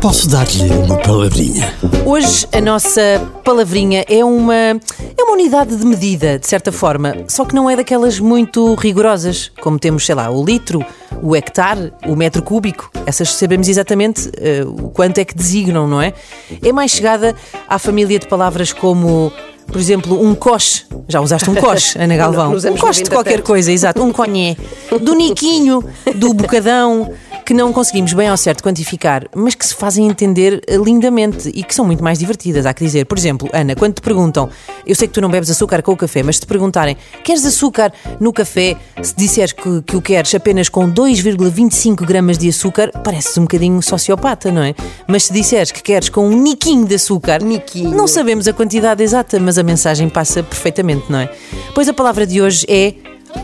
Posso dar-lhe uma palavrinha? Hoje a nossa palavrinha é uma, é uma unidade de medida, de certa forma, só que não é daquelas muito rigorosas, como temos, sei lá, o litro, o hectare, o metro cúbico. Essas sabemos exatamente uh, o quanto é que designam, não é? É mais chegada à família de palavras como por exemplo, um coche. Já usaste um coche, Ana Galvão? Um coche de 90 qualquer tanto. coisa, exato. Um conhé. Do Niquinho, do Bocadão, que não conseguimos bem ao certo quantificar, mas que se fazem entender eh, lindamente e que são muito mais divertidas, há que dizer. Por exemplo, Ana, quando te perguntam, eu sei que tu não bebes açúcar com o café, mas se te perguntarem, queres açúcar no café? Se disseres que, que o queres apenas com 2,25 gramas de açúcar, pareces um bocadinho sociopata, não é? Mas se disseres que queres com um niquinho de açúcar, Niquinho. não sabemos a quantidade exata, mas a mensagem passa perfeitamente, não é? Pois a palavra de hoje é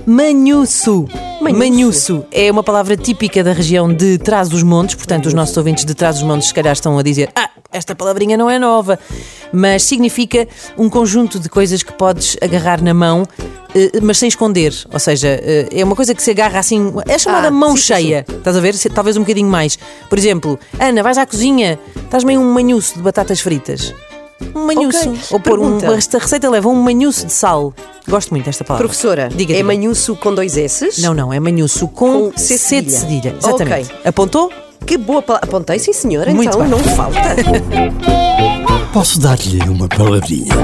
manhuço. Manhuço. Manhuço é uma palavra típica da região de Trás-os-Montes, portanto, os nossos ouvintes de Trás-os-Montes se calhar estão a dizer: Ah, esta palavrinha não é nova, mas significa um conjunto de coisas que podes agarrar na mão. eh, Mas sem esconder, ou seja, eh, é uma coisa que se agarra assim, é chamada Ah, mão sim, sim, cheia, estás a ver? Talvez um bocadinho mais. Por exemplo, Ana, vais à cozinha, estás meio um manhuço de batatas fritas. Um manhuço. Ok. Ou pôr um. Esta receita leva um manhuço de sal. Gosto muito desta palavra. Professora, diga, é manhuço com dois S? Não, não, é manhuço com, Com C C de cedilha. Exatamente. Ok. Apontou? Que boa palavra. Apontei, sim, senhora. Muito então bem. não falta. Posso dar-lhe uma palavrinha?